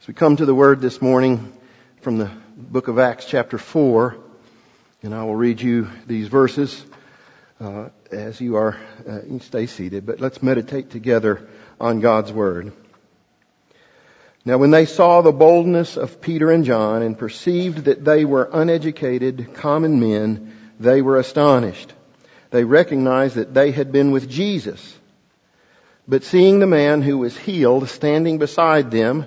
As we come to the word this morning from the book of Acts chapter 4, and I will read you these verses uh, as you are, uh, you stay seated, but let's meditate together on God's word. Now when they saw the boldness of Peter and John and perceived that they were uneducated, common men, they were astonished. They recognized that they had been with Jesus. But seeing the man who was healed standing beside them,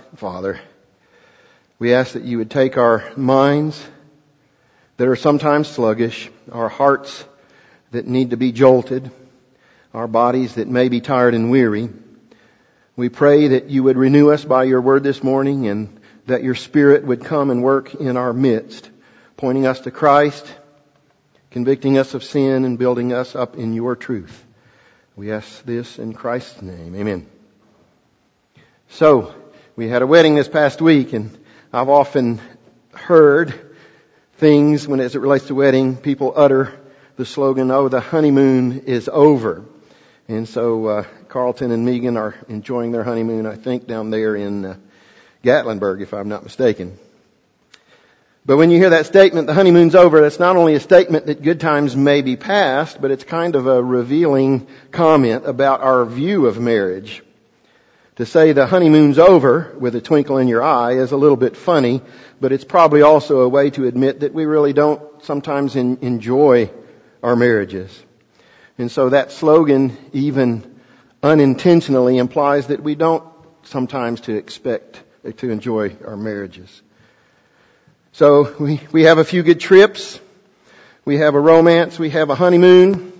Father, we ask that you would take our minds that are sometimes sluggish, our hearts that need to be jolted, our bodies that may be tired and weary. We pray that you would renew us by your word this morning and that your spirit would come and work in our midst, pointing us to Christ, convicting us of sin and building us up in your truth. We ask this in Christ's name. Amen. So, we had a wedding this past week and I've often heard things when as it relates to wedding, people utter the slogan, oh, the honeymoon is over. And so, uh, Carlton and Megan are enjoying their honeymoon, I think, down there in uh, Gatlinburg, if I'm not mistaken. But when you hear that statement, the honeymoon's over, that's not only a statement that good times may be past, but it's kind of a revealing comment about our view of marriage. To say the honeymoon's over with a twinkle in your eye is a little bit funny, but it's probably also a way to admit that we really don't sometimes in, enjoy our marriages. And so that slogan even unintentionally implies that we don't sometimes to expect to enjoy our marriages. So we, we have a few good trips. We have a romance. We have a honeymoon.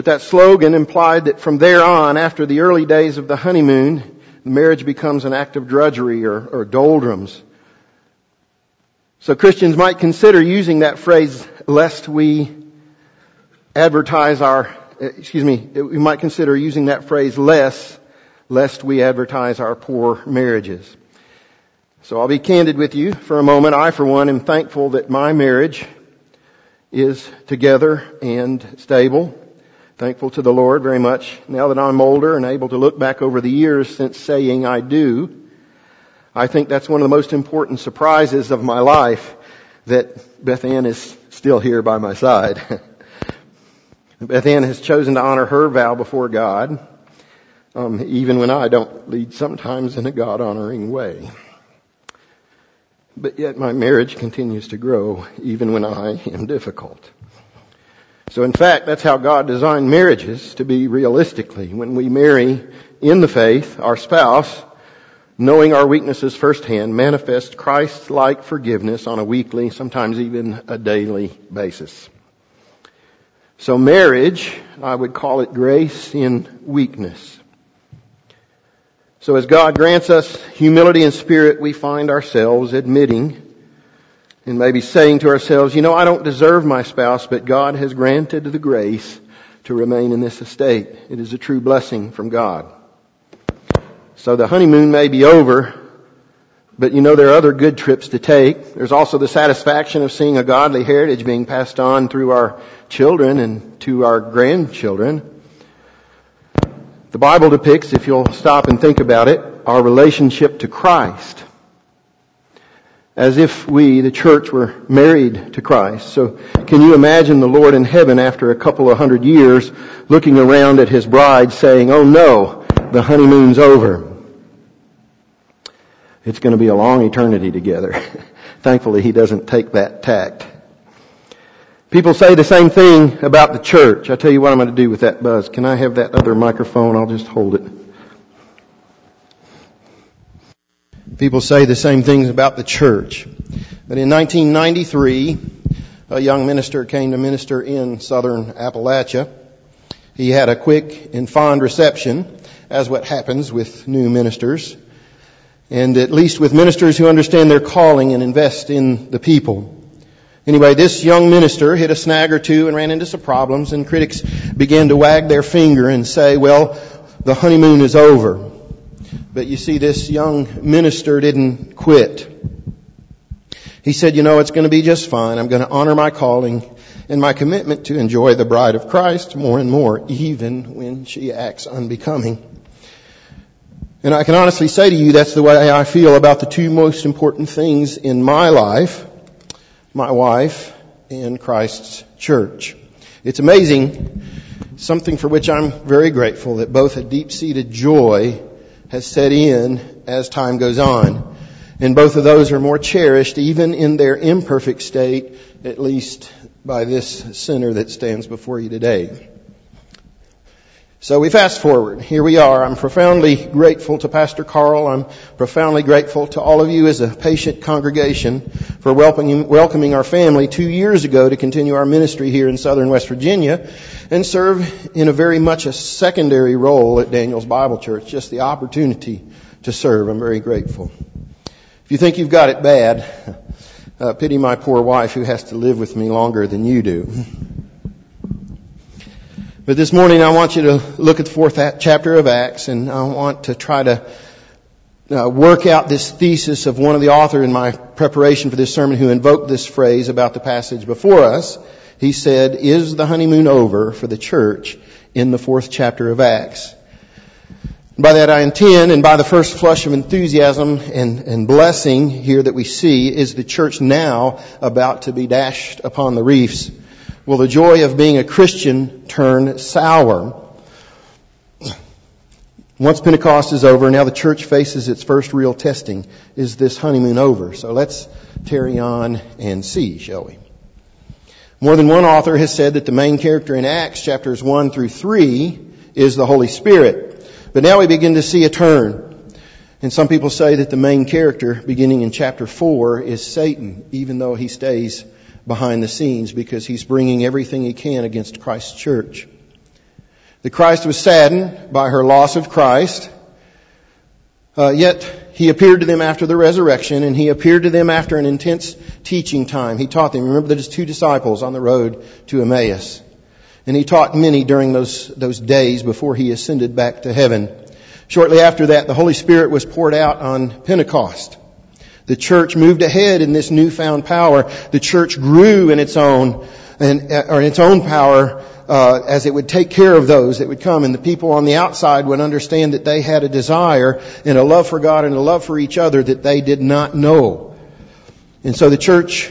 But that slogan implied that from there on, after the early days of the honeymoon, marriage becomes an act of drudgery or, or doldrums. So Christians might consider using that phrase lest we advertise our, excuse me, we might consider using that phrase less lest we advertise our poor marriages. So I'll be candid with you for a moment. I, for one, am thankful that my marriage is together and stable thankful to the Lord very much now that I'm older and able to look back over the years since saying I do. I think that's one of the most important surprises of my life that Beth Ann is still here by my side. Beth Ann has chosen to honor her vow before God, um, even when I don't lead sometimes in a God honoring way. But yet my marriage continues to grow even when I am difficult. So in fact, that's how God designed marriages to be realistically. When we marry in the faith, our spouse, knowing our weaknesses firsthand, manifests Christ-like forgiveness on a weekly, sometimes even a daily basis. So marriage, I would call it grace in weakness. So as God grants us humility and spirit, we find ourselves admitting and maybe saying to ourselves, you know, I don't deserve my spouse, but God has granted the grace to remain in this estate. It is a true blessing from God. So the honeymoon may be over, but you know there are other good trips to take. There's also the satisfaction of seeing a godly heritage being passed on through our children and to our grandchildren. The Bible depicts, if you'll stop and think about it, our relationship to Christ as if we, the church, were married to Christ. So can you imagine the Lord in heaven after a couple of hundred years looking around at his bride saying, oh no, the honeymoon's over. It's going to be a long eternity together. Thankfully, he doesn't take that tact. People say the same thing about the church. I tell you what I'm going to do with that buzz. Can I have that other microphone? I'll just hold it. People say the same things about the church. But in 1993, a young minister came to minister in southern Appalachia. He had a quick and fond reception, as what happens with new ministers, and at least with ministers who understand their calling and invest in the people. Anyway, this young minister hit a snag or two and ran into some problems, and critics began to wag their finger and say, well, the honeymoon is over. But you see, this young minister didn't quit. He said, you know, it's going to be just fine. I'm going to honor my calling and my commitment to enjoy the bride of Christ more and more, even when she acts unbecoming. And I can honestly say to you, that's the way I feel about the two most important things in my life my wife, and Christ's church. It's amazing, something for which I'm very grateful, that both a deep-seated joy has set in as time goes on. And both of those are more cherished even in their imperfect state, at least by this sinner that stands before you today. So we fast forward. Here we are. I'm profoundly grateful to Pastor Carl. I'm profoundly grateful to all of you as a patient congregation for welcoming, welcoming our family two years ago to continue our ministry here in southern West Virginia and serve in a very much a secondary role at Daniel's Bible Church. Just the opportunity to serve. I'm very grateful. If you think you've got it bad, uh, pity my poor wife who has to live with me longer than you do. But this morning I want you to look at the fourth chapter of Acts and I want to try to uh, work out this thesis of one of the author in my preparation for this sermon who invoked this phrase about the passage before us. He said, is the honeymoon over for the church in the fourth chapter of Acts? By that I intend, and by the first flush of enthusiasm and, and blessing here that we see, is the church now about to be dashed upon the reefs will the joy of being a Christian turn sour? Once Pentecost is over, now the church faces its first real testing. Is this honeymoon over? So let's tarry on and see, shall we? More than one author has said that the main character in Acts chapters 1 through 3 is the Holy Spirit. But now we begin to see a turn. And some people say that the main character beginning in chapter 4 is Satan, even though he stays behind the scenes because he's bringing everything he can against Christ's church. The Christ was saddened by her loss of Christ, uh, yet he appeared to them after the resurrection, and he appeared to them after an intense teaching time. He taught them. Remember that his two disciples on the road to Emmaus, and he taught many during those those days before he ascended back to heaven. Shortly after that, the Holy Spirit was poured out on Pentecost. The church moved ahead in this newfound power. The church grew in its own, and, uh, or in its own power, uh, as it would take care of those that would come. And the people on the outside would understand that they had a desire and a love for God and a love for each other that they did not know. And so the church,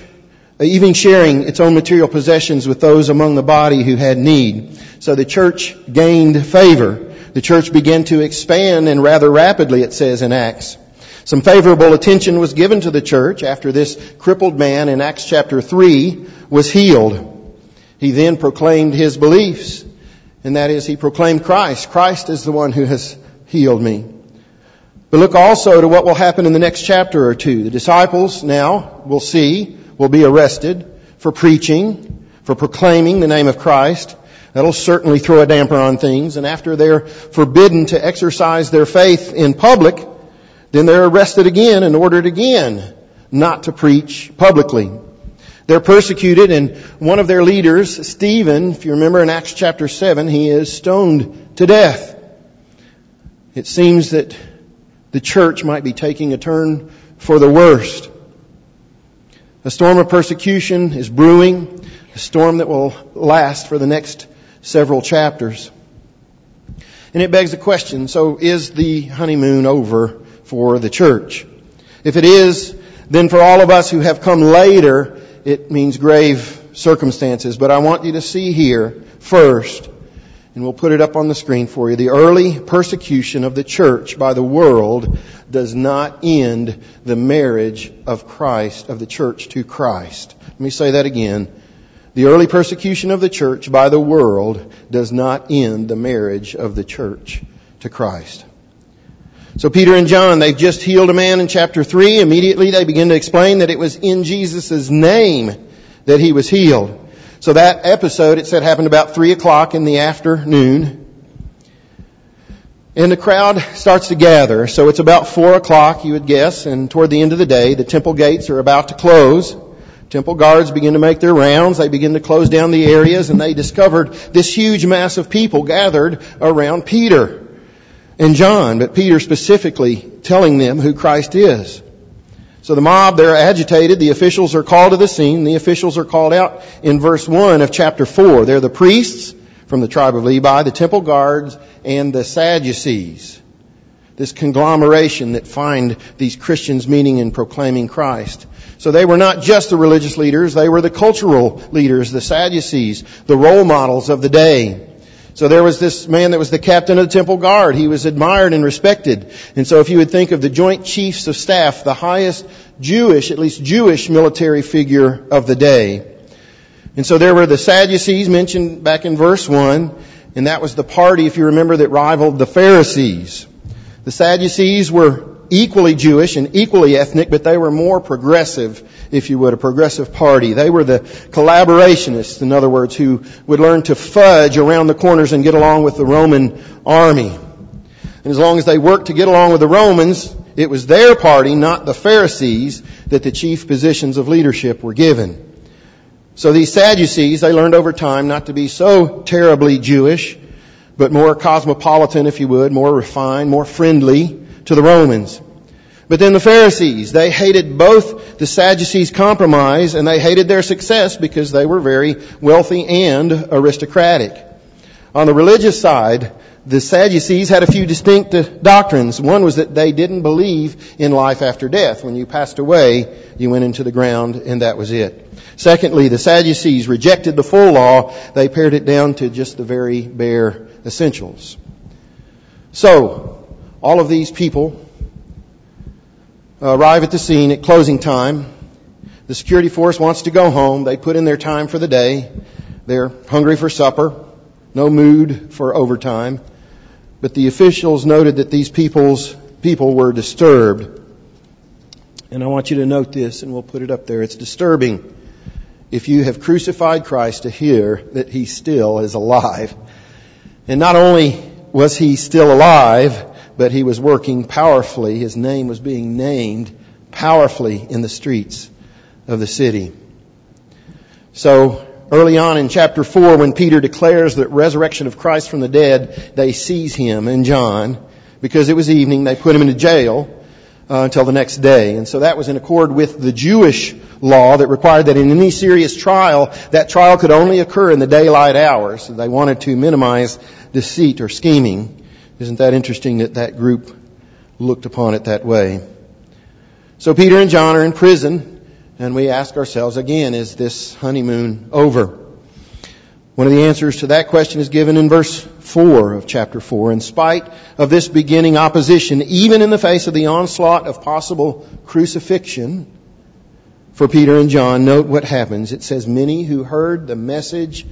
uh, even sharing its own material possessions with those among the body who had need. So the church gained favor. The church began to expand and rather rapidly, it says in Acts. Some favorable attention was given to the church after this crippled man in Acts chapter 3 was healed. He then proclaimed his beliefs, and that is he proclaimed Christ. Christ is the one who has healed me. But look also to what will happen in the next chapter or two. The disciples now, we'll see, will be arrested for preaching, for proclaiming the name of Christ. That'll certainly throw a damper on things. And after they're forbidden to exercise their faith in public, then they're arrested again and ordered again not to preach publicly. They're persecuted and one of their leaders, Stephen, if you remember in Acts chapter 7, he is stoned to death. It seems that the church might be taking a turn for the worst. A storm of persecution is brewing, a storm that will last for the next several chapters. And it begs the question, so is the honeymoon over for the church. If it is, then for all of us who have come later, it means grave circumstances. But I want you to see here first, and we'll put it up on the screen for you. The early persecution of the church by the world does not end the marriage of Christ, of the church to Christ. Let me say that again. The early persecution of the church by the world does not end the marriage of the church to Christ. So Peter and John, they've just healed a man in chapter 3. Immediately they begin to explain that it was in Jesus' name that he was healed. So that episode, it said, happened about 3 o'clock in the afternoon. And the crowd starts to gather. So it's about 4 o'clock, you would guess, and toward the end of the day, the temple gates are about to close. Temple guards begin to make their rounds. They begin to close down the areas and they discovered this huge mass of people gathered around Peter and John, but Peter specifically telling them who Christ is. So the mob, they're agitated. The officials are called to the scene. The officials are called out in verse 1 of chapter 4. They're the priests from the tribe of Levi, the temple guards, and the Sadducees. This conglomeration that find these Christians meeting and proclaiming Christ. So they were not just the religious leaders, they were the cultural leaders, the Sadducees, the role models of the day. So there was this man that was the captain of the temple guard. He was admired and respected. And so if you would think of the joint chiefs of staff, the highest Jewish, at least Jewish military figure of the day. And so there were the Sadducees mentioned back in verse 1, and that was the party, if you remember, that rivaled the Pharisees. The Sadducees were equally Jewish and equally ethnic, but they were more progressive, if you would, a progressive party. They were the collaborationists, in other words, who would learn to fudge around the corners and get along with the Roman army. And as long as they worked to get along with the Romans, it was their party, not the Pharisees, that the chief positions of leadership were given. So these Sadducees, they learned over time not to be so terribly Jewish, but more cosmopolitan, if you would, more refined, more friendly, to the Romans. But then the Pharisees, they hated both the Sadducees' compromise and they hated their success because they were very wealthy and aristocratic. On the religious side, the Sadducees had a few distinct doctrines. One was that they didn't believe in life after death. When you passed away, you went into the ground and that was it. Secondly, the Sadducees rejected the full law. They pared it down to just the very bare essentials. So, all of these people arrive at the scene at closing time. The security force wants to go home. They put in their time for the day. They're hungry for supper. No mood for overtime. But the officials noted that these people's people were disturbed. And I want you to note this, and we'll put it up there. It's disturbing if you have crucified Christ to hear that he still is alive. And not only was he still alive, but he was working powerfully. His name was being named powerfully in the streets of the city. So early on in chapter 4, when Peter declares the resurrection of Christ from the dead, they seize him and John. Because it was evening, they put him into jail uh, until the next day. And so that was in accord with the Jewish law that required that in any serious trial, that trial could only occur in the daylight hours. They wanted to minimize deceit or scheming. Isn't that interesting that that group looked upon it that way? So Peter and John are in prison, and we ask ourselves again, is this honeymoon over? One of the answers to that question is given in verse 4 of chapter 4. In spite of this beginning opposition, even in the face of the onslaught of possible crucifixion for Peter and John, note what happens. It says, many who heard the message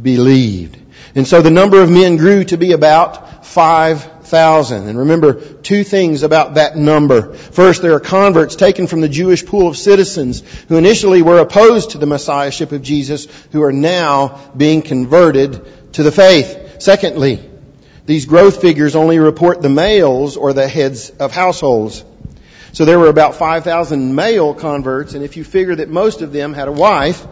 believed. And so the number of men grew to be about 5,000. And remember two things about that number. First, there are converts taken from the Jewish pool of citizens who initially were opposed to the messiahship of Jesus who are now being converted to the faith. Secondly, these growth figures only report the males or the heads of households. So there were about 5,000 male converts, and if you figure that most of them had a wife,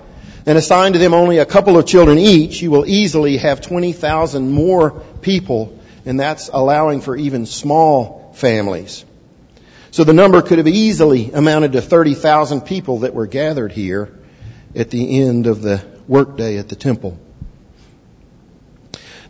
and assigned to them only a couple of children each, you will easily have 20,000 more people, and that's allowing for even small families. So the number could have easily amounted to 30,000 people that were gathered here at the end of the workday at the temple.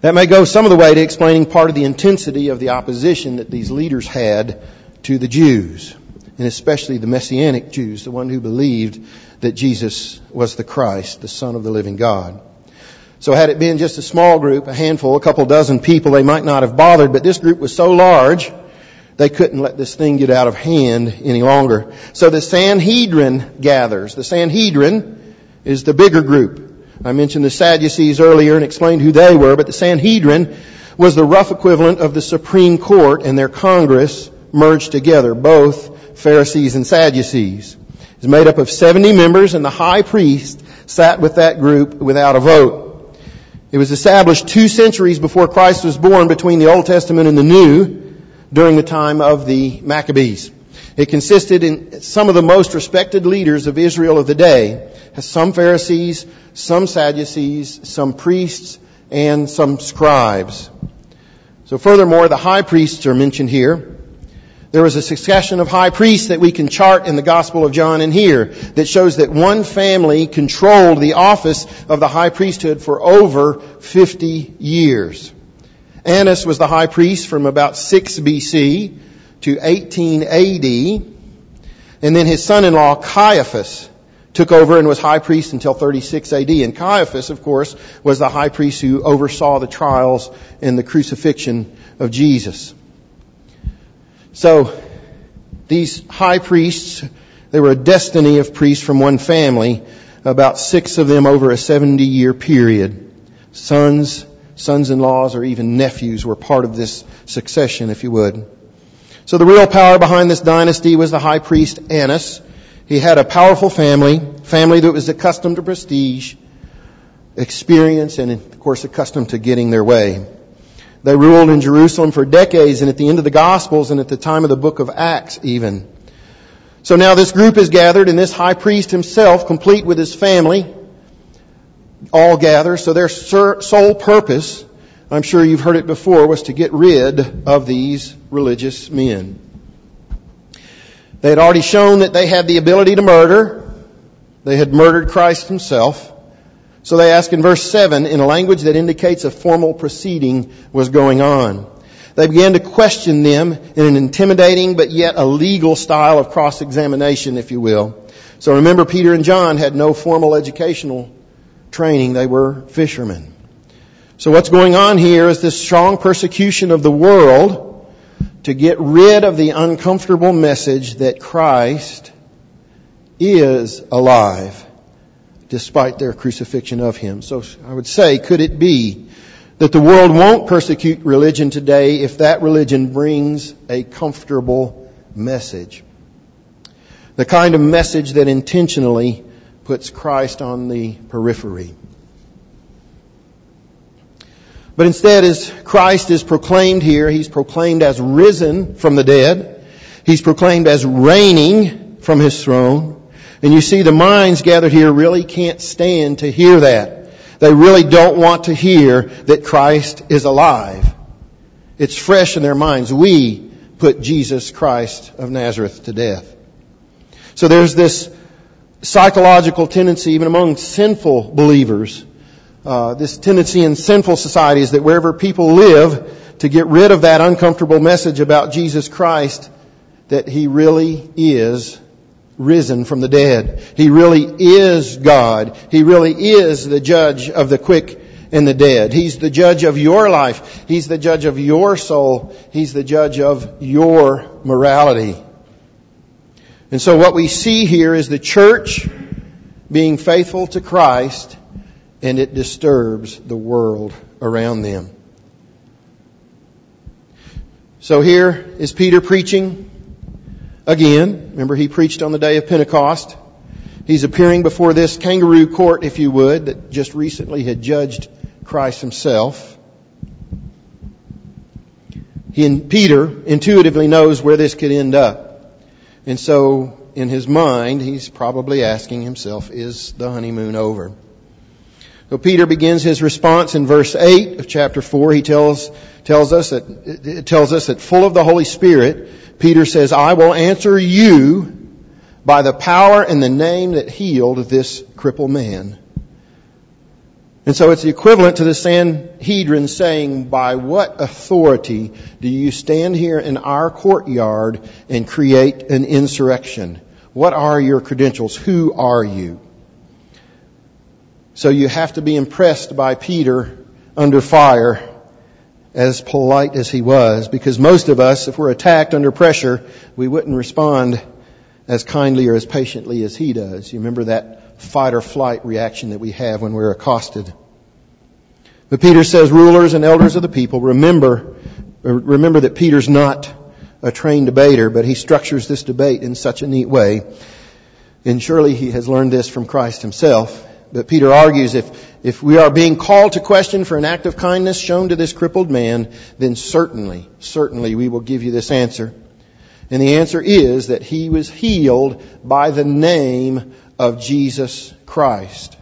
That may go some of the way to explaining part of the intensity of the opposition that these leaders had to the Jews, and especially the Messianic Jews, the one who believed that Jesus was the Christ, the Son of the living God. So had it been just a small group, a handful, a couple dozen people, they might not have bothered, but this group was so large, they couldn't let this thing get out of hand any longer. So the Sanhedrin gathers. The Sanhedrin is the bigger group. I mentioned the Sadducees earlier and explained who they were, but the Sanhedrin was the rough equivalent of the Supreme Court and their Congress merged together, both Pharisees and Sadducees. It's made up of 70 members and the high priest sat with that group without a vote. It was established two centuries before Christ was born between the Old Testament and the New during the time of the Maccabees. It consisted in some of the most respected leaders of Israel of the day, some Pharisees, some Sadducees, some priests, and some scribes. So furthermore, the high priests are mentioned here. There was a succession of high priests that we can chart in the Gospel of John and here that shows that one family controlled the office of the high priesthood for over 50 years. Annas was the high priest from about 6 BC to 18 AD. And then his son-in-law Caiaphas took over and was high priest until 36 AD. And Caiaphas, of course, was the high priest who oversaw the trials and the crucifixion of Jesus. So, these high priests, they were a destiny of priests from one family, about six of them over a 70 year period. Sons, sons-in-laws, or even nephews were part of this succession, if you would. So the real power behind this dynasty was the high priest Annas. He had a powerful family, family that was accustomed to prestige, experience, and of course accustomed to getting their way. They ruled in Jerusalem for decades and at the end of the Gospels and at the time of the book of Acts even. So now this group is gathered and this high priest himself, complete with his family, all gather. So their sole purpose, I'm sure you've heard it before, was to get rid of these religious men. They had already shown that they had the ability to murder. They had murdered Christ himself. So they ask in verse 7 in a language that indicates a formal proceeding was going on. They began to question them in an intimidating but yet a legal style of cross-examination, if you will. So remember, Peter and John had no formal educational training. They were fishermen. So what's going on here is this strong persecution of the world to get rid of the uncomfortable message that Christ is alive despite their crucifixion of him. So I would say, could it be that the world won't persecute religion today if that religion brings a comfortable message? The kind of message that intentionally puts Christ on the periphery. But instead, as Christ is proclaimed here, He's proclaimed as risen from the dead. He's proclaimed as reigning from His throne. And you see the minds gathered here really can't stand to hear that. They really don't want to hear that Christ is alive. It's fresh in their minds. We put Jesus Christ of Nazareth to death. So there's this psychological tendency even among sinful believers, uh, this tendency in sinful societies that wherever people live, to get rid of that uncomfortable message about Jesus Christ, that He really is risen from the dead. He really is God. He really is the judge of the quick and the dead. He's the judge of your life. He's the judge of your soul. He's the judge of your morality. And so what we see here is the church being faithful to Christ and it disturbs the world around them. So here is Peter preaching again. Remember, he preached on the day of Pentecost. He's appearing before this kangaroo court, if you would, that just recently had judged Christ himself. He and Peter intuitively knows where this could end up. And so, in his mind, he's probably asking himself, is the honeymoon over? So Peter begins his response in verse 8 of chapter 4. He tells, tells us that, it tells us that full of the Holy Spirit, Peter says, I will answer you by the power and the name that healed this crippled man. And so it's the equivalent to the Sanhedrin saying, by what authority do you stand here in our courtyard and create an insurrection? What are your credentials? Who are you? So you have to be impressed by Peter under fire, as polite as he was, because most of us, if we're attacked under pressure, we wouldn't respond as kindly or as patiently as he does. You remember that fight or flight reaction that we have when we're accosted. But Peter says, rulers and elders of the people, remember, uh, remember that Peter's not a trained debater, but he structures this debate in such a neat way. And surely he has learned this from Christ himself. But Peter argues if, if we are being called to question for an act of kindness shown to this crippled man, then certainly, certainly we will give you this answer. And the answer is that he was healed by the name of Jesus Christ.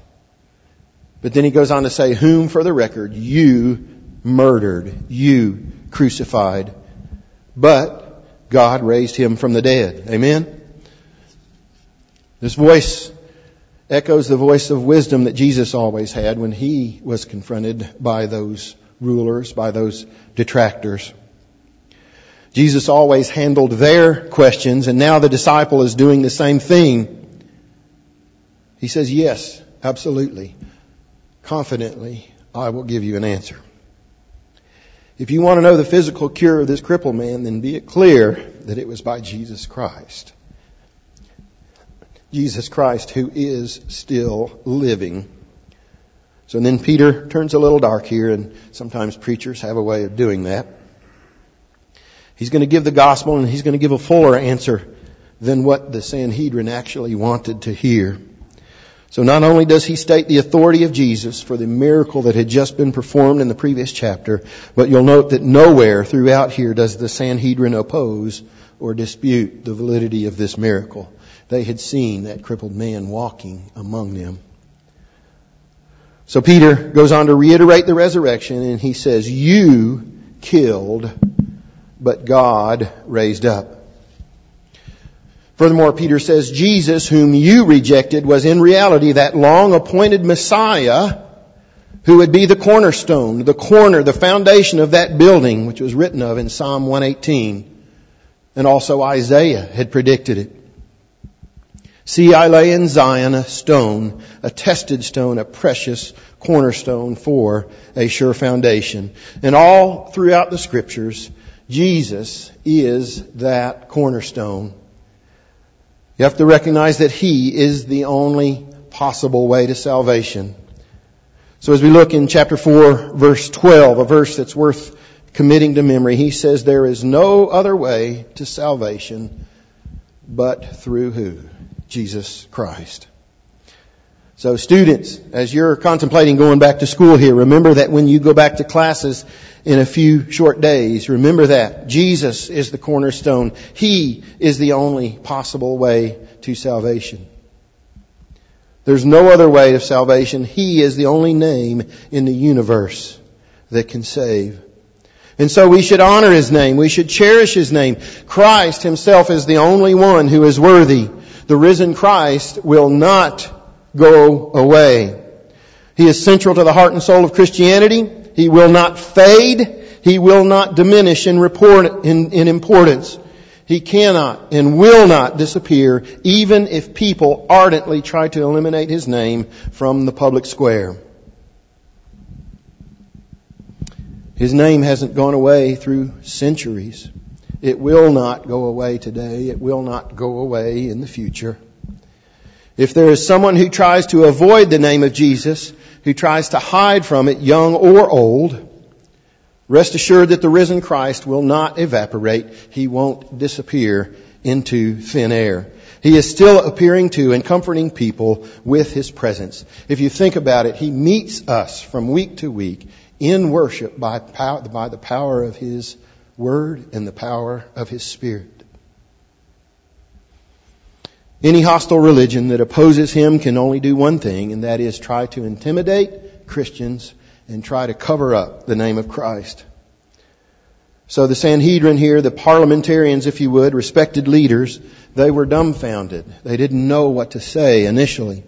But then he goes on to say, whom for the record you murdered, you crucified. But God raised him from the dead. Amen? This voice echoes the voice of wisdom that Jesus always had when he was confronted by those rulers, by those detractors. Jesus always handled their questions and now the disciple is doing the same thing. He says, yes, absolutely, confidently, I will give you an answer. If you want to know the physical cure of this crippled man, then be it clear that it was by Jesus Christ. Jesus Christ who is still living. So then Peter turns a little dark here and sometimes preachers have a way of doing that. He's going to give the gospel and he's going to give a fuller answer than what the Sanhedrin actually wanted to hear. So not only does he state the authority of Jesus for the miracle that had just been performed in the previous chapter, but you'll note that nowhere throughout here does the Sanhedrin oppose or dispute the validity of this miracle. They had seen that crippled man walking among them. So Peter goes on to reiterate the resurrection and he says, you killed, but God raised up. Furthermore, Peter says, Jesus, whom you rejected, was in reality that long appointed Messiah who would be the cornerstone, the corner, the foundation of that building, which was written of in Psalm 118. And also Isaiah had predicted it. See, I lay in Zion a stone, a tested stone, a precious cornerstone for a sure foundation. And all throughout the scriptures, Jesus is that cornerstone. You have to recognize that He is the only possible way to salvation. So as we look in chapter 4, verse 12, a verse that's worth committing to memory, He says, there is no other way to salvation but through who? Jesus Christ. So students, as you're contemplating going back to school here, remember that when you go back to classes in a few short days, remember that Jesus is the cornerstone. He is the only possible way to salvation. There's no other way of salvation. He is the only name in the universe that can save. And so we should honor His name. We should cherish His name. Christ Himself is the only one who is worthy the risen Christ will not go away. He is central to the heart and soul of Christianity. He will not fade. He will not diminish in, report, in, in importance. He cannot and will not disappear even if people ardently try to eliminate his name from the public square. His name hasn't gone away through centuries. It will not go away today. It will not go away in the future. If there is someone who tries to avoid the name of Jesus, who tries to hide from it, young or old, rest assured that the risen Christ will not evaporate. He won't disappear into thin air. He is still appearing to and comforting people with His presence. If you think about it, He meets us from week to week in worship by, power, by the power of His Word and the power of His Spirit. Any hostile religion that opposes Him can only do one thing, and that is try to intimidate Christians and try to cover up the name of Christ. So the Sanhedrin here, the parliamentarians, if you would, respected leaders, they were dumbfounded. They didn't know what to say initially.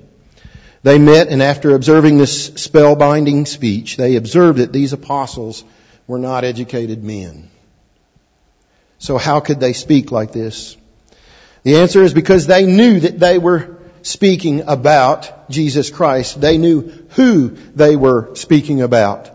They met and after observing this spellbinding speech, they observed that these apostles were not educated men. So how could they speak like this? The answer is because they knew that they were speaking about Jesus Christ. They knew who they were speaking about.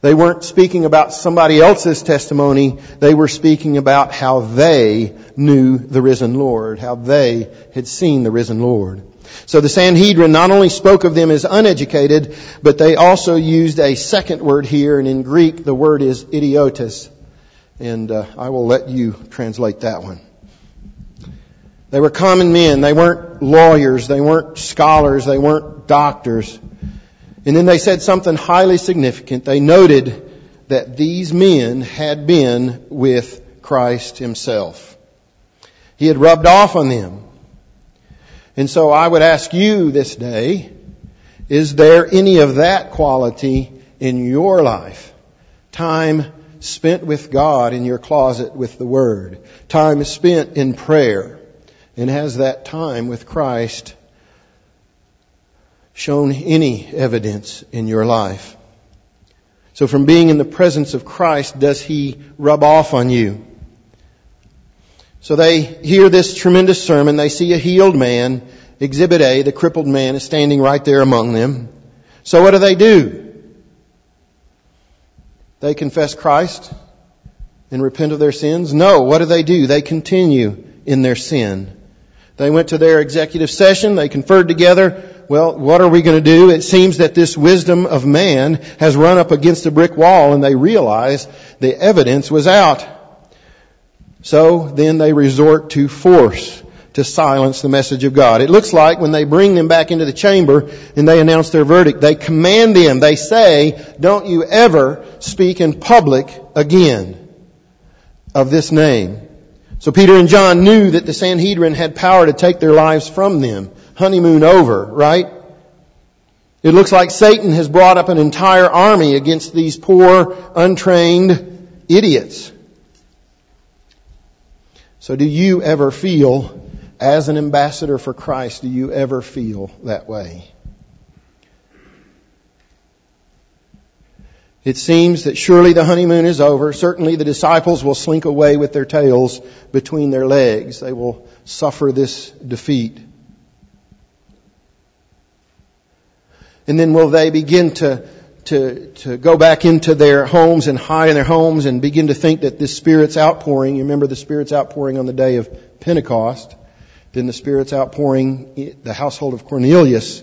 They weren't speaking about somebody else's testimony. They were speaking about how they knew the risen Lord, how they had seen the risen Lord. So the Sanhedrin not only spoke of them as uneducated, but they also used a second word here, and in Greek the word is idiotes. And uh, I will let you translate that one. They were common men. They weren't lawyers. They weren't scholars. They weren't doctors. And then they said something highly significant. They noted that these men had been with Christ himself. He had rubbed off on them. And so I would ask you this day, is there any of that quality in your life? Time spent with God in your closet with the Word. Time is spent in prayer. And has that time with Christ shown any evidence in your life? So from being in the presence of Christ, does He rub off on you? So they hear this tremendous sermon, they see a healed man, exhibit A, the crippled man is standing right there among them. So what do they do? They confess Christ and repent of their sins? No. What do they do? They continue in their sin. They went to their executive session. They conferred together. Well, what are we going to do? It seems that this wisdom of man has run up against a brick wall and they realize the evidence was out. So then they resort to force to silence the message of God. It looks like when they bring them back into the chamber and they announce their verdict, they command them, they say, don't you ever speak in public again of this name. So Peter and John knew that the Sanhedrin had power to take their lives from them. Honeymoon over, right? It looks like Satan has brought up an entire army against these poor, untrained idiots. So do you ever feel, as an ambassador for Christ, do you ever feel that way? It seems that surely the honeymoon is over. Certainly the disciples will slink away with their tails between their legs. They will suffer this defeat. And then will they begin to, to, to go back into their homes and hide in their homes and begin to think that this Spirit's outpouring, you remember the Spirit's outpouring on the day of Pentecost, then the Spirit's outpouring the household of Cornelius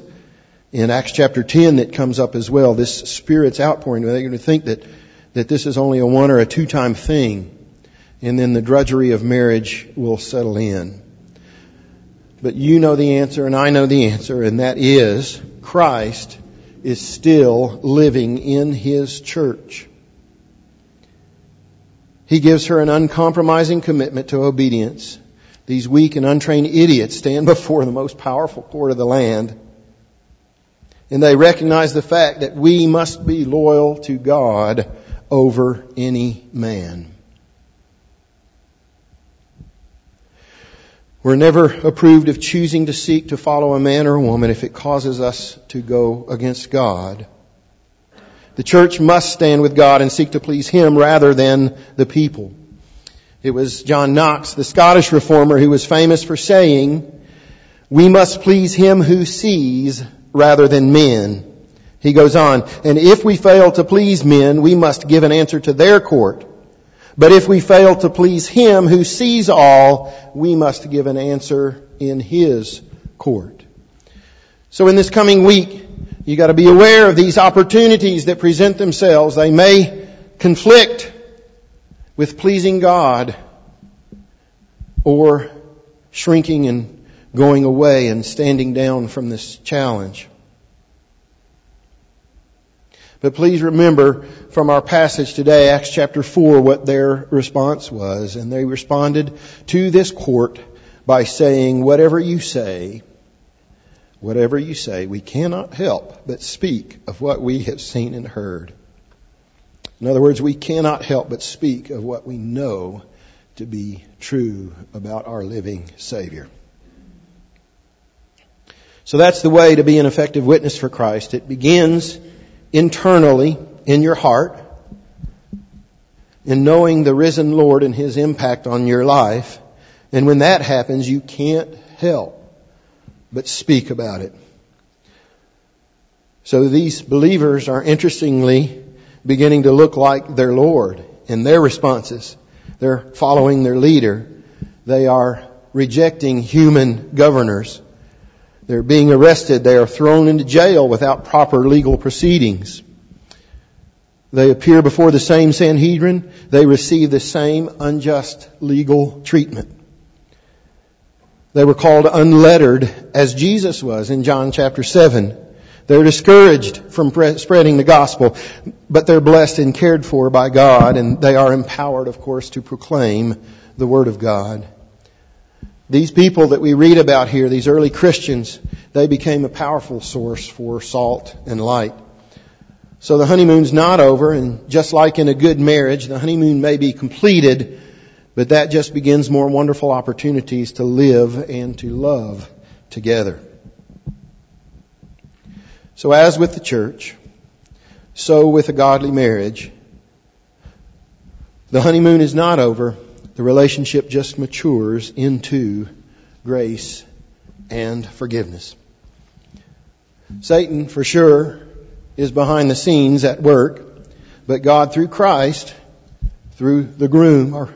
in Acts chapter 10 that comes up as well. This Spirit's outpouring. They're going to think that, that this is only a one or a two time thing. And then the drudgery of marriage will settle in. But you know the answer and I know the answer and that is Christ is still living in His church. He gives her an uncompromising commitment to obedience. These weak and untrained idiots stand before the most powerful court of the land and they recognize the fact that we must be loyal to God over any man. We're never approved of choosing to seek to follow a man or a woman if it causes us to go against God. The church must stand with God and seek to please Him rather than the people. It was John Knox, the Scottish reformer, who was famous for saying, we must please Him who sees rather than men. He goes on, and if we fail to please men, we must give an answer to their court. But if we fail to please Him who sees all, we must give an answer in His court. So in this coming week, you gotta be aware of these opportunities that present themselves. They may conflict with pleasing God or shrinking and going away and standing down from this challenge. But please remember from our passage today, Acts chapter 4, what their response was. And they responded to this court by saying, whatever you say, whatever you say, we cannot help but speak of what we have seen and heard. In other words, we cannot help but speak of what we know to be true about our living Savior. So that's the way to be an effective witness for Christ. It begins internally in your heart in knowing the risen Lord and His impact on your life. And when that happens, you can't help but speak about it. So these believers are interestingly beginning to look like their Lord in their responses. They're following their leader. They are rejecting human governors. They're being arrested. They are thrown into jail without proper legal proceedings. They appear before the same Sanhedrin. They receive the same unjust legal treatment. They were called unlettered as Jesus was in John chapter 7. They're discouraged from spreading the gospel, but they're blessed and cared for by God, and they are empowered, of course, to proclaim the Word of God. These people that we read about here, these early Christians, they became a powerful source for salt and light. So the honeymoon's not over, and just like in a good marriage, the honeymoon may be completed, but that just begins more wonderful opportunities to live and to love together. So as with the church, so with a godly marriage, the honeymoon is not over. The relationship just matures into grace and forgiveness. Satan, for sure, is behind the scenes at work, but God through Christ, through the groom, or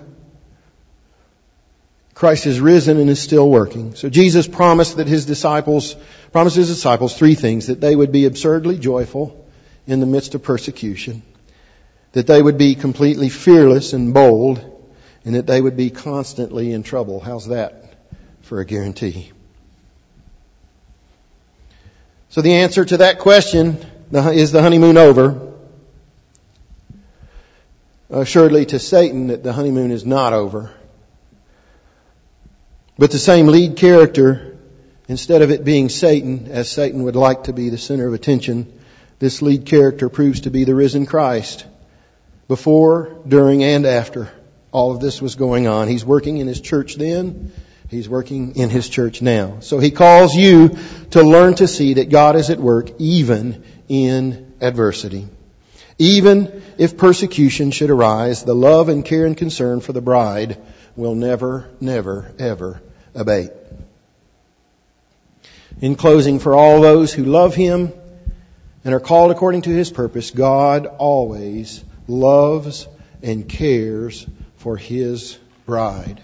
Christ has risen and is still working. So Jesus promised that his disciples, promised his disciples three things, that they would be absurdly joyful in the midst of persecution, that they would be completely fearless and bold, and that they would be constantly in trouble. How's that for a guarantee? So the answer to that question is the honeymoon over? Assuredly to Satan that the honeymoon is not over. But the same lead character, instead of it being Satan, as Satan would like to be the center of attention, this lead character proves to be the risen Christ. Before, during, and after all of this was going on. He's working in his church then. He's working in his church now. So he calls you to learn to see that God is at work even in adversity. Even if persecution should arise, the love and care and concern for the bride will never, never, ever abate. In closing, for all those who love Him and are called according to His purpose, God always loves and cares for His bride.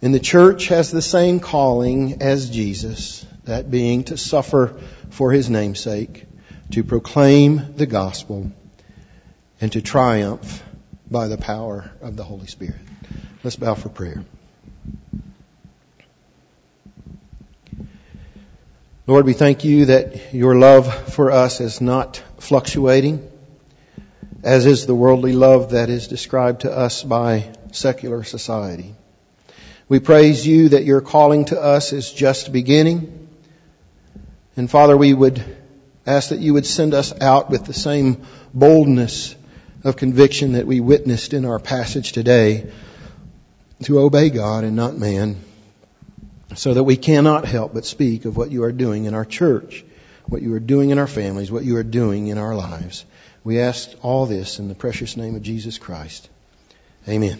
And the church has the same calling as Jesus, that being to suffer for His namesake, to proclaim the gospel, and to triumph by the power of the Holy Spirit. Let's bow for prayer. Lord, we thank you that your love for us is not fluctuating, as is the worldly love that is described to us by secular society. We praise you that your calling to us is just beginning. And Father, we would ask that you would send us out with the same boldness of conviction that we witnessed in our passage today to obey God and not man so that we cannot help but speak of what you are doing in our church, what you are doing in our families, what you are doing in our lives. We ask all this in the precious name of Jesus Christ. Amen.